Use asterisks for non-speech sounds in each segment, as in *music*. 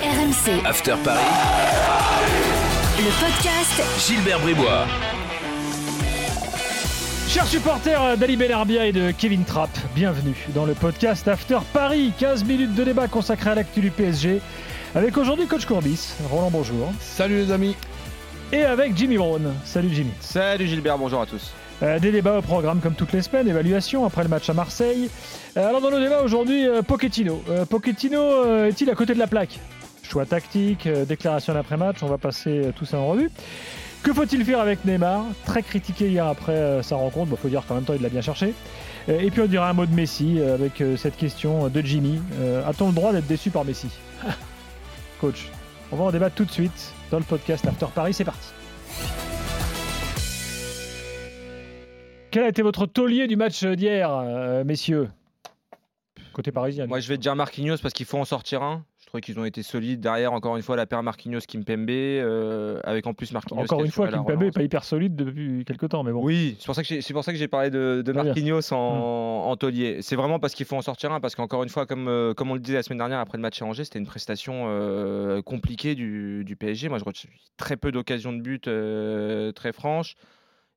RMC, After Paris, le podcast Gilbert Bribois. Chers supporters d'Ali Benarbia et de Kevin Trapp, bienvenue dans le podcast After Paris. 15 minutes de débat consacré à l'actu du PSG. Avec aujourd'hui Coach Courbis. Roland, bonjour. Salut les amis. Et avec Jimmy Brown. Salut Jimmy. Salut Gilbert, bonjour à tous. Euh, des débats au programme comme toutes les semaines, évaluation après le match à Marseille. Euh, alors dans nos débats aujourd'hui, euh, Pochettino. Euh, Pochettino euh, est-il à côté de la plaque? Choix tactique, euh, déclaration d'après-match, on va passer euh, tout ça en revue. Que faut-il faire avec Neymar? Très critiqué hier après euh, sa rencontre, il faut dire qu'en même temps il l'a bien cherché. Et puis on dira un mot de Messi avec cette question de Jimmy. A-t-on le droit d'être déçu par Messi? *laughs* Coach, on va en débattre tout de suite dans le podcast After Paris, c'est parti. Quel a été votre taulier du match d'hier, messieurs? Côté parisien. Moi je vais te dire Marquinhos parce qu'il faut en sortir un. Je trouvais qu'ils ont été solides derrière, encore une fois, la paire Marquinhos Kimpembe, euh, avec en plus Marquinhos. Encore une fois, Kimpembe n'est pas hyper solide depuis quelques temps, mais bon. Oui, c'est pour ça que j'ai- parlé de. Marquinhos en, en taulier. C'est vraiment parce qu'il faut en sortir un, parce qu'encore une fois, comme, euh, comme on le disait la semaine dernière après le match à Angers, c'était une prestation euh, compliquée du, du PSG. Moi, je retiens très peu d'occasions de but euh, très franches.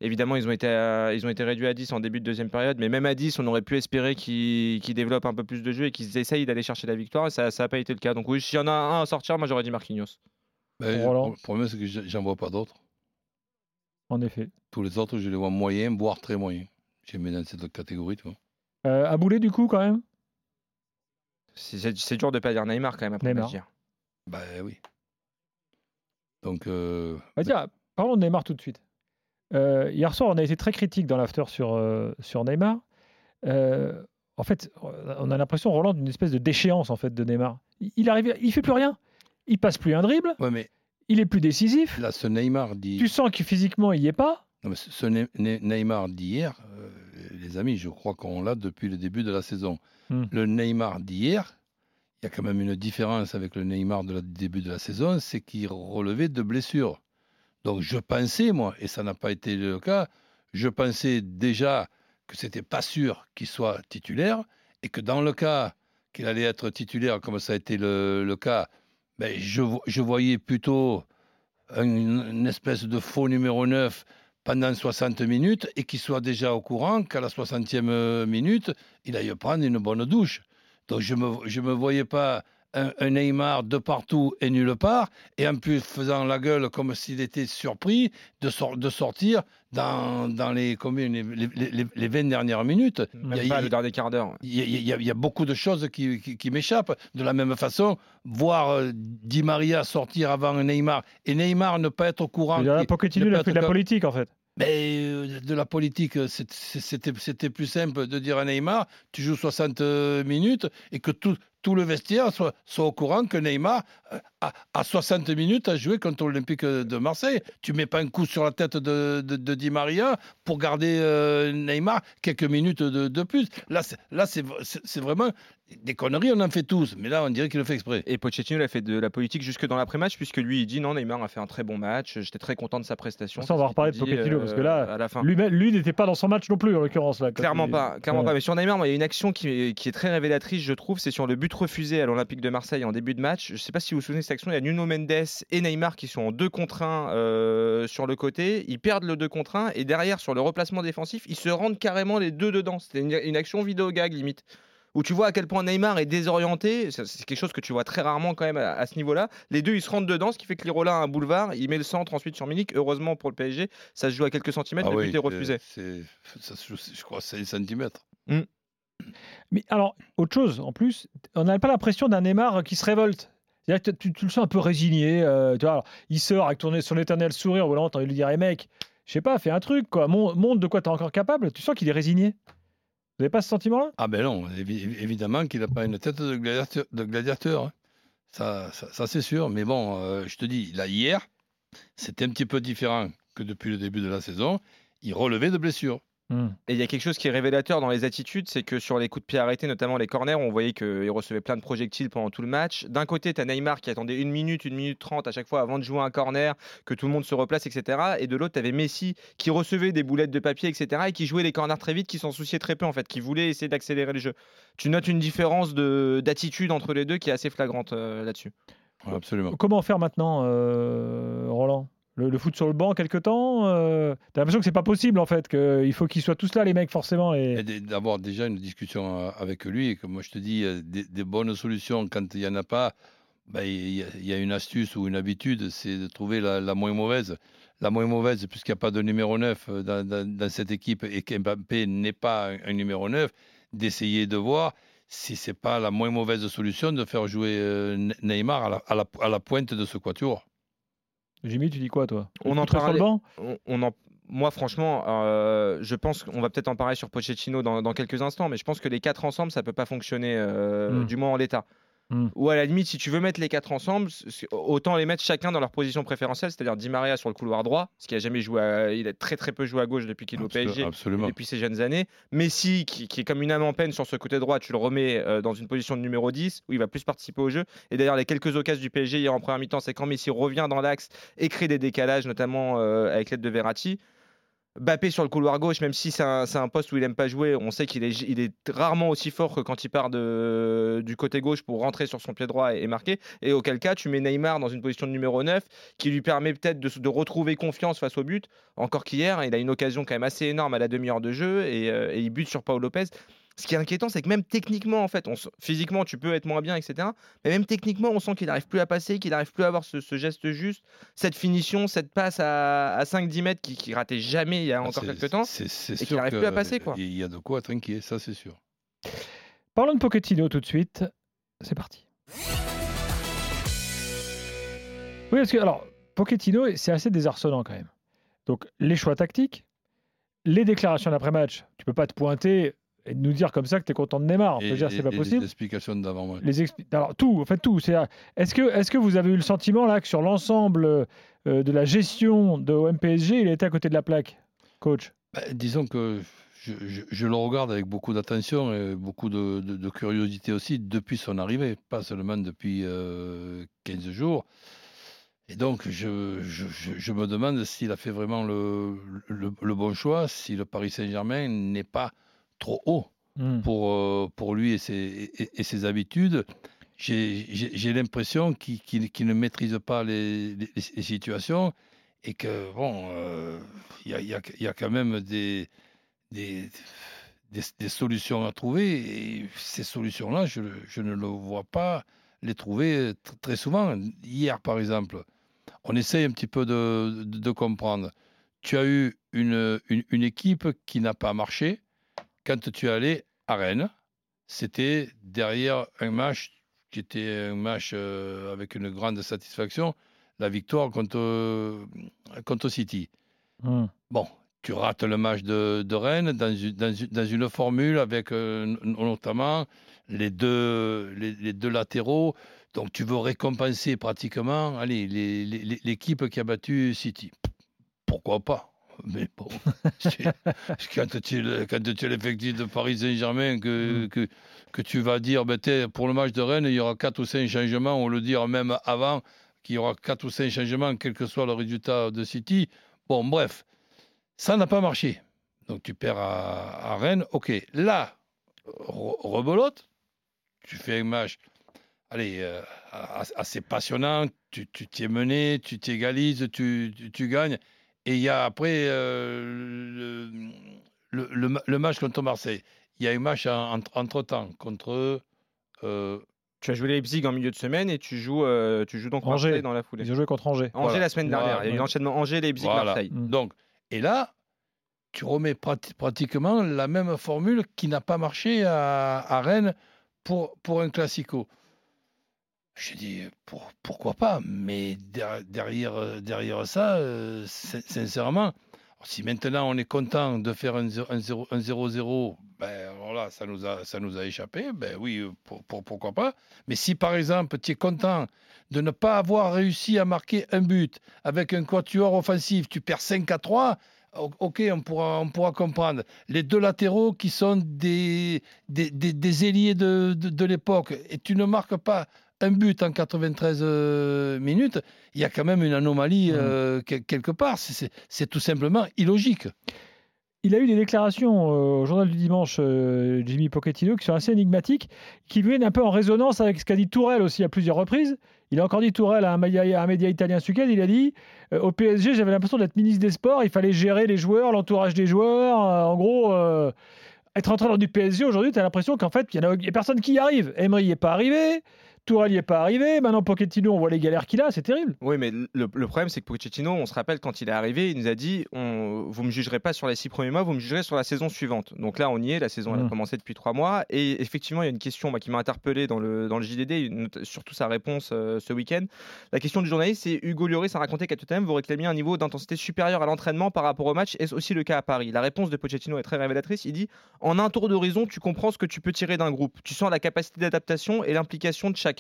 Évidemment, ils ont, été à- ils ont été réduits à 10 en début de deuxième période, mais même à 10, on aurait pu espérer qu'ils qu'ils développent un peu plus de jeu et qu'ils essayent d'aller chercher la victoire, et ça n'a pas été le cas. Donc oui, s'il y en a un à sortir, moi j'aurais dit Marquinhos. Ben, le problème, c'est que je- j'en vois pas d'autres. En effet. Tous les autres, je les vois moyens, voire très moyens. J'ai mis dans cette catégorie, tu vois. Euh, à bouler, du coup, quand même? C'est dur de pas dire Neymar quand même après le Neymar. match d'hier. Ben oui. Donc, euh, Bah, tiens, parlons de Neymar tout de suite. Euh, hier soir, on a été très critique dans l'after sur, euh, sur Neymar. Euh, en fait, on a l'impression, Roland, d'une espèce de déchéance en fait, de Neymar. Il, il arrive, il fait plus rien. Il passe plus un dribble. ouais, mais Il est plus décisif. là, ce Neymar dit. Tu sens que physiquement, il y est pas. Non, mais ce ce Ne- Ne- Neymar d'hier, les amis, je crois qu'on l'a depuis le début de la saison. Hmm. Le Neymar d'hier, il y a quand même une différence avec le Neymar de la début de la saison, c'est qu'il relevait de blessures. Donc je pensais, moi, et ça n'a pas été le cas, je pensais déjà que c'était pas sûr qu'il soit titulaire et que dans le cas qu'il allait être titulaire, comme ça a été le, cas, ben, je, vo- je voyais plutôt une, espèce de faux numéro 9 pendant 60 minutes et qu'il soit déjà au courant qu'à la 60e minute, il aille prendre une bonne douche. Donc je ne je me voyais pas un, un Neymar de partout et nulle part, et en plus faisant la gueule comme s'il était surpris de, sor- de sortir dans, dans les, combien, les, les, les- les 20 dernières minutes. Même Il y a- pas le dernier quart d'heure. il y, a- il y a- il y a beaucoup de choses qui, qui- qui m'échappent. De la même façon, voir euh, Di Maria sortir avant Neymar et Neymar ne pas être au courant. Il y a Pochettino, il a fait de la politique en fait. mais euh, de la politique, c'était c'était plus simple de dire à Neymar, tu joues 60 minutes et que tout, tout le vestiaire soit, soit au courant que Neymar, euh, à, à 60 minutes, a joué contre l'Olympique de Marseille. Tu mets pas un coup sur la tête de, de, de Di Maria pour garder euh, Neymar quelques minutes de, de plus. Là, c'est- là c'est vraiment des conneries, on en fait tous. Mais là, on dirait qu'il le fait exprès. Et Pochettino il a fait de la politique jusque dans l'après-match, puisque lui il dit non, Neymar a fait un très bon match, j'étais très content de sa prestation. Ça, on va reparler de Pochettino, parce que là, à la fin. Lui, lui n'était pas dans son match non plus en l'occurrence Clairement il- pas, clairement Ouais. pas. Mais sur Neymar, moi, il y a une action qui qui est très révélatrice, je trouve. C'est sur le but refusé à l'Olympique de Marseille en début de match. Je ne sais pas si vous vous souvenez de cette action. Il y a Nuno Mendes et Neymar qui sont en 2 contre 1 sur le côté. Ils perdent le 2 contre 1 et derrière, sur le replacement défensif, ils se rendent carrément les deux dedans. C'était une, une action vidéo gag limite. Où tu vois à quel point Neymar est désorienté, C'est- quelque chose que tu vois très rarement quand même à, à ce niveau-là. Les deux ils se rendent dedans, ce qui fait que Lirola a un boulevard, il met le centre ensuite sur Milik. Heureusement pour le PSG, ça se joue à quelques centimètres, le but est refusé. Ah c'est- ça se joue, je crois, 6 cm. Mais alors, autre chose, en plus, on n'a pas l'impression d'un Neymar qui se révolte. Tu, le sens un peu résigné. euh, il sort avec ton, son éternel sourire, envie de lui dire, hey, mec, je sais pas, fais un truc, quoi. Mon- montre de quoi tu es encore capable. Tu sens qu'il est résigné. Vous n'avez pas ce sentiment-là? Ah ben non, évi- évidemment qu'il n'a pas une tête de gladiateur. hein. Ça, c'est sûr. Mais bon, euh, je te dis, là, hier, c'était un petit peu différent que depuis le début de la saison. Il relevait de blessures. Hmm. Et il y a quelque chose qui est révélateur dans les attitudes, c'est que sur les coups de pied arrêtés, notamment les corners, on voyait qu'il recevait plein de projectiles pendant tout le match. D'un côté, tu as Neymar qui attendait une minute, une minute trente à chaque fois avant de jouer un corner, que tout le monde se replace, etc. Et de l'autre, tu avais Messi qui recevait des boulettes de papier, etc. et qui jouait les corners très vite, qui s'en souciait très peu en fait, qui voulait essayer d'accélérer le jeu. Tu notes une différence de- d'attitude entre les deux qui est assez flagrante euh, là-dessus. Ouais, absolument. Comment faire maintenant, euh, Roland? Le, le foot sur le banc quelque temps euh, T'as l'impression que c'est pas possible en fait, qu'il faut qu'ils soient tous là les mecs forcément. Et... D'avoir déjà une discussion euh, avec lui, que moi je te dis, euh, des, bonnes solutions, quand il n'y en a pas, ben, il y, a- une astuce ou une habitude, c'est de trouver la, moins mauvaise. La moins mauvaise, puisqu'il n'y a pas de numéro 9 euh, dans, cette équipe et qu'Mbappé n'est pas un, numéro 9, d'essayer de voir si c'est pas la moins mauvaise solution de faire jouer Ne- Neymar à la- à la pointe de ce quatuor. Jimmy, tu dis quoi toi? On en foot sur le parlait- banc? on, on en- moi, franchement, euh, je pense qu'on va peut-être en parler sur Pochettino dans, dans quelques instants, mais je pense que les quatre ensemble, ça peut pas fonctionner, euh, Mm. du moins en l'état. Mm. Ou à la limite, si tu veux mettre les quatre ensemble, autant les mettre chacun dans leur position préférentielle, c'est-à-dire Di Maria sur le couloir droit, ce qui a jamais joué, à- il a très très peu joué à gauche depuis qu'il est au PSG. Absolument. depuis ses jeunes années. Messi, qui, qui est comme une âme en peine sur ce côté droit, tu le remets euh, dans une position de numéro 10, où il va plus participer au jeu. Et d'ailleurs, les quelques occasions du PSG hier en première mi-temps, c'est quand Messi revient dans l'axe et crée des décalages, notamment euh, avec l'aide de Verratti. Bappé sur le couloir gauche, même si c'est un, poste où il aime pas jouer, on sait qu'il est, rarement aussi fort que quand il part du côté gauche pour rentrer sur son pied droit et, marquer. Et auquel cas, tu mets Neymar dans une position de numéro 9 qui lui permet peut-être de, de retrouver confiance face au but. Encore qu'hier, il a une occasion quand même assez énorme à la demi-heure de jeu et, euh, et il bute sur Paul Lopez. Ce qui est inquiétant, c'est que même techniquement, en fait, on, s- physiquement, tu peux être moins bien, etc. Mais même techniquement, on sent qu'il n'arrive plus à passer, qu'il n'arrive plus à avoir ce, ce geste juste, cette finition, cette passe à, à 5-10 mètres qui, qui ratait jamais il y a Ah, encore c'est- quelques temps. c'est- c'est et qu'il sûr arrive que plus à passer, quoi. Il y a de quoi être inquiet, ça c'est sûr. Parlons de Pochettino tout de suite. C'est parti. Oui, parce que alors Pochettino, c'est assez désarçonnant quand même. Donc les choix tactiques, les déclarations d'après-match, tu peux pas te pointer et nous dire comme ça que tu es content de Neymar. Et- dire c'est pas et possible. Les explications d'avant-match. Les expli- Alors tout, en fait tout. C'est est-ce que est-ce que vous avez eu le sentiment là que sur l'ensemble euh, de la gestion de MPSG, il était à côté de la plaque, coach? Ben, disons que je, je- je le regarde avec beaucoup d'attention et beaucoup de, de- de curiosité aussi depuis son arrivée, pas seulement depuis euh, 15 jours. Et donc, je, je- je- je me demande s'il a fait vraiment le, le- le bon choix, si le Paris Saint-Germain n'est pas trop haut Hmm. pour, euh, pour lui et ses, et- et ses habitudes. J'ai l'impression qu'il qu'il ne maîtrise pas les, les- les situations et que, bon, euh, il y, a, il y a- il y a quand même des, des, des, des solutions à trouver et ces solutions-là, je, je ne le vois pas les trouver tr- très souvent. Hier, par exemple, on essaye un petit peu de, de- de comprendre. Tu as eu une, une, une équipe qui n'a pas marché quand tu es allé à Rennes. C'était derrière un match qui était un match euh, avec une grande satisfaction, la victoire contre, euh, contre City. Hmm. Bon, tu rates le match de, de Rennes dans une, dans dans une formule avec euh, notamment les deux, les, les deux latéraux. Donc tu veux récompenser pratiquement l'équipe qui a battu City. Pourquoi pas? Mais bon, *laughs* quand tu es l'effectif de Paris Saint-Germain, que, que, que tu vas dire, ben, t'es- pour le match de Rennes, il y aura 4 ou 5 changements, ou le dire même avant qu'il y aura 4 ou 5 changements, quel que soit le résultat de City. Bon, bref, ça n'a pas marché. Donc tu perds à, à Rennes. Ok, là, re- rebelote, tu fais un match allez, euh, as- assez passionnant, tu tu t'y es mené, tu t'égalises, tu, tu, tu gagnes. Et il y a après euh, le, le, le ma- le match contre Marseille. Il y a un match en- entre- entre-temps contre... euh, Tu as joué Leipzig en milieu de semaine et tu joues, euh, tu joues donc Angers. Marseille dans la foulée. Ils ont joué contre Angers. Angers Voilà. la semaine dernière. Il y a eu l'enchaînement Angers, Leipzig, Voilà. Marseille. Mm. Donc, et là, tu remets prati- pratiquement la même formule qui n'a pas marché à, à Rennes pour, pour un classico. J'ai dit, pour- pourquoi pas Mais der- derrière, euh, derrière ça, euh, sin- sincèrement, si maintenant on est content de faire un 0 un 0 un 0-0, ben voilà, ça nous a, ça nous a échappé, ben oui, euh, pour- pour- pourquoi pas. Mais si par exemple tu es content de ne pas avoir réussi à marquer un but avec un quatuor offensif, tu perds 5 à 3, o- ok, on pourra, on pourra comprendre. Les deux latéraux qui sont des, des, des- ailiers de, de l'époque, et tu ne marques pas un but en 93 euh, minutes, il y a quand même une anomalie Mhm. euh, quel- quelque part. C'est- tout simplement illogique. Il a eu des déclarations euh, au journal du dimanche, Jimmy Pochettino, qui sont assez énigmatiques, qui viennent un peu en résonance avec ce qu'a dit Tourelle aussi à plusieurs reprises. Il a encore dit Tourelle à un média, à un média italien week-end, il a dit euh, au PSG, j'avais l'impression d'être ministre des Sports, il fallait gérer les joueurs, l'entourage des joueurs. euh, en gros, euh, être entraîneur du PSG aujourd'hui, tu as l'impression qu'en fait, il n'y a, a personne qui y arrive. Emery n'est pas arrivé, Tourelle n'y est pas arrivé, maintenant Pochettino, on voit les galères qu'il a, c'est terrible. Oui, mais le, le problème, c'est que Pochettino, on se rappelle quand il est arrivé, il nous a dit on, Vous me jugerez pas sur les six premiers mois, vous me jugerez sur la saison suivante. Donc là, on y est, la saison elle a Mm. commencé depuis trois mois. Et effectivement, il y a une question moi, qui m'a interpellé dans le, dans le JDD, une- surtout sa réponse euh, ce week-end. La question du journaliste, c'est Hugo Lloris a raconté qu'à Tottenham, vous réclamiez un niveau d'intensité supérieur à l'entraînement par rapport au match. Est-ce aussi le cas à Paris? La réponse de Pochettino est très révélatrice. Il dit En un tour d'horizon, tu comprends ce que tu peux tirer d'un groupe. Tu sens la capacité d'adaptation et l'implication de chacun.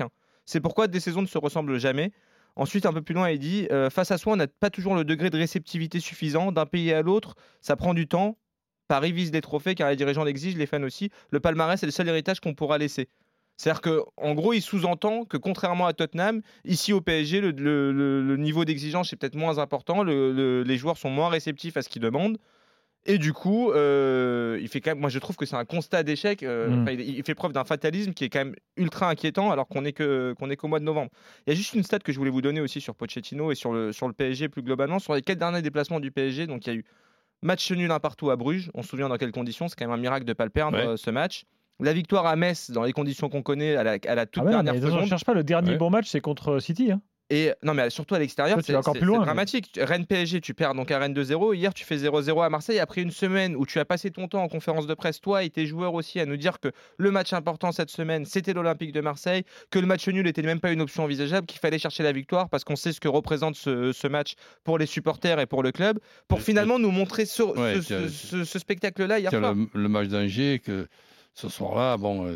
C'est pourquoi des saisons ne se ressemblent jamais. Ensuite, un peu plus loin, il dit euh, Face à soi, on n'a pas toujours le degré de réceptivité suffisant. D'un pays à l'autre, ça prend du temps. Paris vise les trophées car les dirigeants l'exigent, les fans aussi. Le palmarès, c'est le seul héritage qu'on pourra laisser. C'est-à-dire qu'en gros, il sous-entend que contrairement à Tottenham, ici au PSG, le, niveau d'exigence est peut-être moins important. le- le- les joueurs sont moins réceptifs à ce qu'ils demandent. Et du coup, euh, il fait quand même, moi je trouve que c'est un constat d'échec. euh, Mm. il, il fait preuve d'un fatalisme qui est quand même ultra inquiétant alors qu'on est que qu'on est qu'au mois de novembre. Il y a juste une stat que je voulais vous donner aussi sur Pochettino et sur le, sur le PSG plus globalement. Sur les quatre derniers déplacements du PSG, donc il y a eu match nul un partout à Bruges. On se souvient dans quelles conditions. C'est quand même un miracle de ne pas le perdre Ouais. euh, ce match. La victoire à Metz dans les conditions qu'on connaît à la, à la toute Ah ouais, dernière seconde. je cherche pas, le dernier Ouais. bon match, c'est contre City. hein. Et non, mais surtout à l'extérieur, c'est encore plus loin, c'est mais- dramatique. Rennes PSG, tu perds donc à Rennes 2-0. Hier, tu fais 0-0 à Marseille. Après une semaine où tu as passé ton temps en conférence de presse, toi et tes joueurs aussi, à nous dire que le match important cette semaine, c'était l'Olympique de Marseille, que le match nul n'était même pas une option envisageable, qu'il fallait chercher la victoire parce qu'on sait ce que représente ce, ce match pour les supporters et pour le club, pour Euh, finalement nous montrer ce, Ouais, ce- ce- ce- ce spectacle-là hier soir. le, le match d'Angers, que ce soir-là, bon, euh,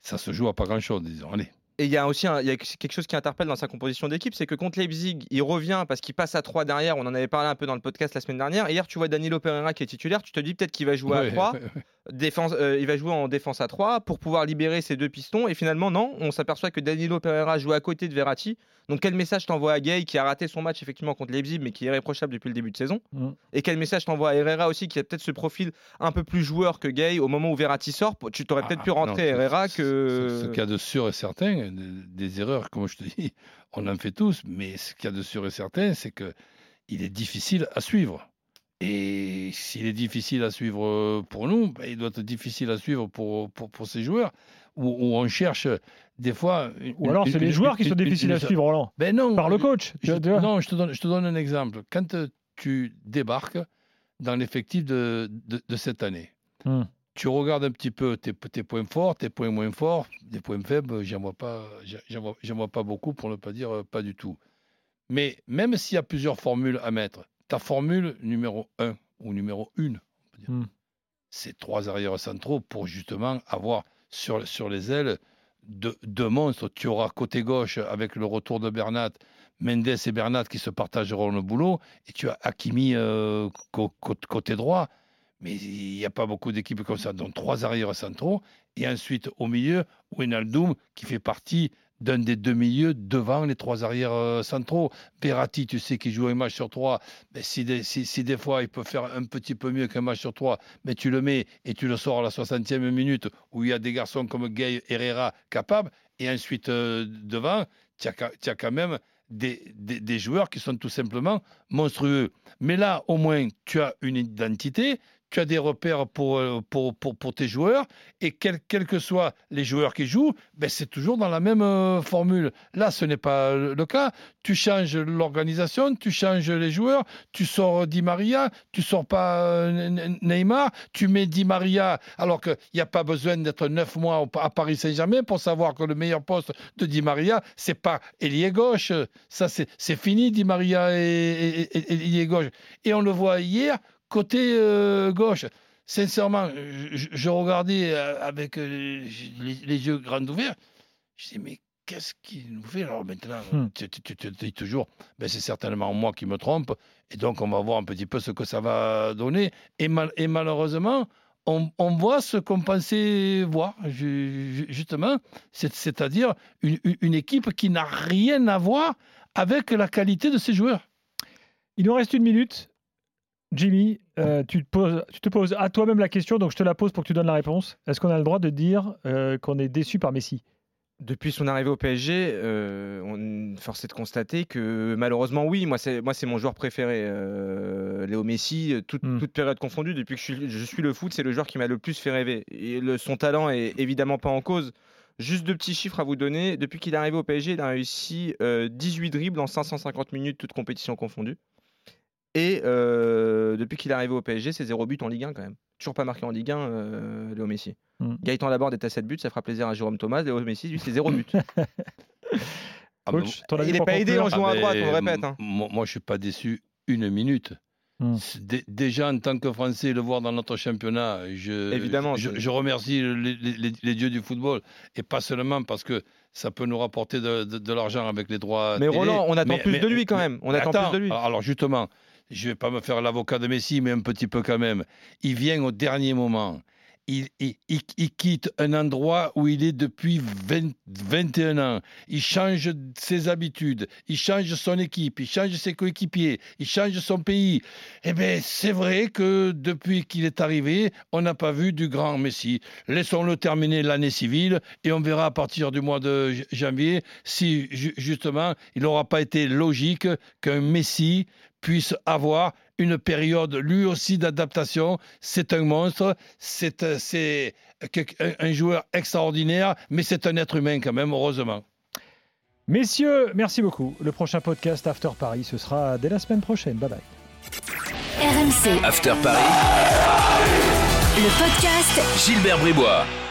ça se joue à pas grand-chose, disons. Allez. Et il y a aussi un- il y a quelque chose qui interpelle dans sa composition d'équipe, c'est que contre Leipzig, il revient parce qu'il passe à 3 derrière. On en avait parlé un peu dans le podcast la semaine dernière. Hier, tu vois Danilo Pereira qui est titulaire. Tu te dis peut-être qu'il va jouer à Ouais, 3. ouais, ouais. Défense, euh, il va jouer en défense à 3 pour pouvoir libérer ses deux pistons. Et finalement, non, on s'aperçoit que Danilo Pereira joue à côté de Verratti. Donc, quel message t'envoie à Gay qui a raté son match effectivement contre Leipzig, mais qui est irréprochable depuis le début de saison Mm. Et quel message t'envoie à Herrera aussi, qui a peut-être ce profil un peu plus joueur que Gay au moment où Verratti sort? Tu t'aurais peut-être Ah, pu rentrer non, Herrera ce- que. Ce, ce qu'il y a de sûr et certain, des, des erreurs, comme je te dis, on en fait tous, mais ce qu'il y a de sûr et certain, c'est que il est difficile à suivre. Et s'il est difficile à suivre euh, pour nous, ben, il doit être difficile à suivre pour, pour, pour ces joueurs, où, où on cherche des fois. une- Ou alors, c'est les joueurs qui sont difficiles à suivre, Roland. Ben non, Par le coach. je- non, je te, donne, je te donne un exemple. Quand euh, tu débarques dans l'effectif de, de, de cette année, Hmm. tu regardes un petit peu tes, tes points forts, tes points moins forts, des points faibles, j'en vois pas, vois, vois pas beaucoup pour ne pas dire euh, pas du tout. Mais même s'il y a plusieurs formules à mettre, ta formule numéro 1 ou numéro 1, on peut dire, Hmm. c'est trois arrières centraux pour justement avoir sur, sur les ailes deux, deux monstres. Tu auras côté gauche avec le retour de Bernat, Mendes et Bernat qui se partageront le boulot, et tu as Hakimi euh, côté droit. Mais il n'y a pas beaucoup d'équipes comme ça, donc trois arrières centraux, et ensuite au milieu, Wijnaldum qui fait partie d'un des deux milieux devant les trois arrières euh, centraux. Verratti, tu sais, qui joue un match sur trois, mais si des, si, des fois il peut faire un petit peu mieux qu'un match sur trois, mais tu le mets et tu le sors à la 60e minute où il y a des garçons comme Gay Herrera capables, et ensuite euh, devant, tu as, quand même des, des joueurs qui sont tout simplement monstrueux. Mais là, au moins, tu as une identité, tu as des repères pour, euh, pour, pour, pour tes joueurs, et quels que soient les joueurs qui jouent, ben c'est toujours dans la même euh, formule. Là, ce n'est pas le le cas. Tu changes l'organisation, tu changes les joueurs, tu sors Di Maria, tu sors pas euh, Ne- Neymar, tu mets Di Maria, alors qu'il n'y a pas besoin d'être neuf mois à Paris Saint-Germain pour savoir que le meilleur poste de Di Maria, c'est pas ailier gauche. Ça, c'est fini, Di Maria et, et- et- et gauche. Et on le voit hier, côté euh, gauche. Sincèrement, je, je regardais euh, avec euh, les, les yeux grands ouverts. Je dis, mais qu'est-ce qu'il nous fait alors maintenant? Hmm. tu, tu- tu te dis toujours, ben, c'est certainement moi qui me trompe. Et donc, on va voir un petit peu ce que ça va donner. Et, mal- et malheureusement, on, on voit ce qu'on pensait voir, ju- ju- justement, c'est- c'est-à-dire une équipe qui n'a rien à voir avec la qualité de ses joueurs. Il nous reste une minute. Jimmy, euh, tu, te poses, tu te poses à toi-même la question, donc je te la pose pour que tu donnes la réponse. Est-ce qu'on a le droit de dire euh, qu'on est déçu par Messi? Depuis son arrivée au PSG, euh, on force est de constater que malheureusement, oui, moi c'est moi c'est mon joueur préféré, euh, Léo Messi, euh, toute, Mm. toute période confondue. Depuis que je suis, je suis le foot, c'est le joueur qui m'a le plus fait rêver. Et le- son talent est évidemment pas en cause. Juste deux petits chiffres à vous donner. Depuis qu'il est arrivé au PSG, il a réussi euh, 18 dribbles en 550 minutes, toutes compétitions confondues. Et euh, depuis qu'il est arrivé au PSG, c'est zéro but en Ligue 1 quand même. Toujours pas marqué en Ligue 1, euh, Léo Messi. Mm. Gaëtan Laborde est à 7 buts, ça fera plaisir à Jérôme Thomas. Léo Messi, lui, c'est zéro but. *laughs* Ah, Coach, il n'est pas aidé en jouant à Ah, droite, on le répète. hein. Moi, je suis pas déçu une minute. Hmm. Déjà, en tant que Français, le voir dans notre championnat, je, Évidemment, je, c'est- je remercie les, les- les dieux du football. Et pas seulement parce que ça peut nous rapporter de, de- de l'argent avec les droits. Mais télé. Roland, on attend Mais- plus mais- de lui quand même. On attend Attends, plus de lui. Alors justement, je vais pas me faire l'avocat de Messi, mais un petit peu quand même. Il vient au dernier moment. Il, quitte un endroit où il est depuis 20 21 ans. Il change ses habitudes, il change son équipe, il change ses coéquipiers, il change son pays. Eh bien, c'est vrai que depuis qu'il est arrivé, on n'a pas vu du grand Messi. Laissons-le terminer l'année civile et on verra à partir du mois de janvier si ju- justement il n'aura pas été logique qu'un Messi puisse avoir une période lui aussi d'adaptation. C'est un monstre, c'est euh, un joueur extraordinaire, mais c'est un être humain quand même, heureusement. Messieurs, merci beaucoup. Le prochain podcast After Paris, ce sera dès la semaine prochaine. Bye bye. RMC, After Paris, le podcast Gilbert Bribois.